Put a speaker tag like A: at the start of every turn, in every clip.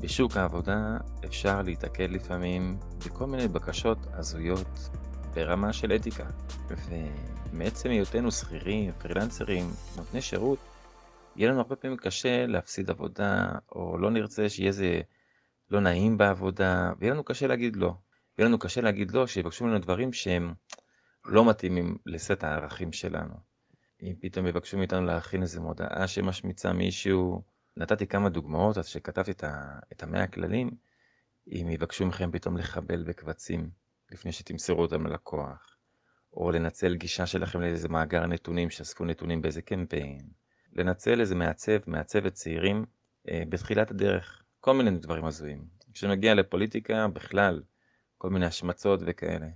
A: בשוק העבודה אפשר להתקל לפעמים בכל מיני בקשות הזויות ברמה של אתיקה. ומעצם היותנו שכירים, פרילנסרים, נותני שירות, יהיה לנו הרבה פעמים קשה להפסיד עבודה, או לא נרצה שיהיה איזה לא נעים בעבודה, ויהיה לנו קשה להגיד לא. יהיה לנו קשה להגיד לא שיבקשו ממנו דברים שהם לא מתאימים לסט הערכים שלנו. אם פתאום יבקשו מאיתנו להכין איזה מודעה שמשמיצה מישהו, נתתי כמה דוגמאות, אז כשכתבתי את המאה הכללים, אם יבקשו מכם פתאום לחבל בקבצים לפני שתמסרו אותם ללקוח, או לנצל גישה שלכם לאיזה מאגר נתונים, שאספו נתונים באיזה קמפיין, לנצל איזה מעצב, מעצבת צעירים אה, בתחילת הדרך, כל מיני דברים הזויים. כשנגיע לפוליטיקה, בכלל, כל מיני השמצות וכאלה.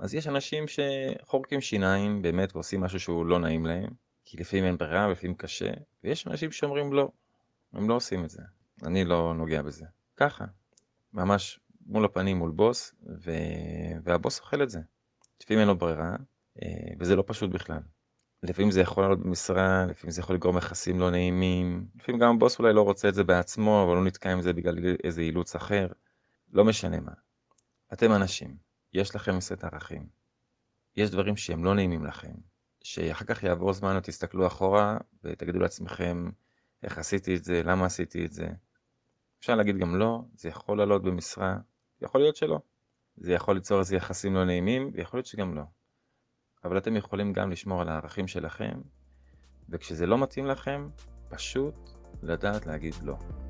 A: אז יש אנשים שחורקים שיניים באמת ועושים משהו שהוא לא נעים להם, כי לפעמים אין ברירה ולפעמים קשה, ויש אנשים שאומרים לא, הם לא עושים את זה. אני לא נוגע בזה. ככה, ממש מול הפנים מול בוס, ו... והבוס אוכל את זה. לפעמים אין לו ברירה, אה, וזה לא פשוט בכלל. לפעמים זה יכול לעלות במשרה, לפעמים זה יכול לגרום יחסים לא נעימים, לפעמים גם הבוס אולי לא רוצה את זה בעצמו, אבל לא נתקע עם זה בגלל איזה אילוץ אחר, לא משנה מה. אתם אנשים, יש לכם סט ערכים. יש דברים שהם לא נעימים לכם, שאחר כך יעבור זמן ותסתכלו אחורה ותגידו לעצמכם איך עשיתי את זה, למה עשיתי את זה. אפשר להגיד גם לא, זה יכול לעלות במשרה, יכול להיות שלא. זה יכול ליצור איזה יחסים לא נעימים, ויכול להיות שגם לא. אבל אתם יכולים גם לשמור על הערכים שלכם, וכשזה לא מתאים לכם, פשוט לדעת להגיד לא.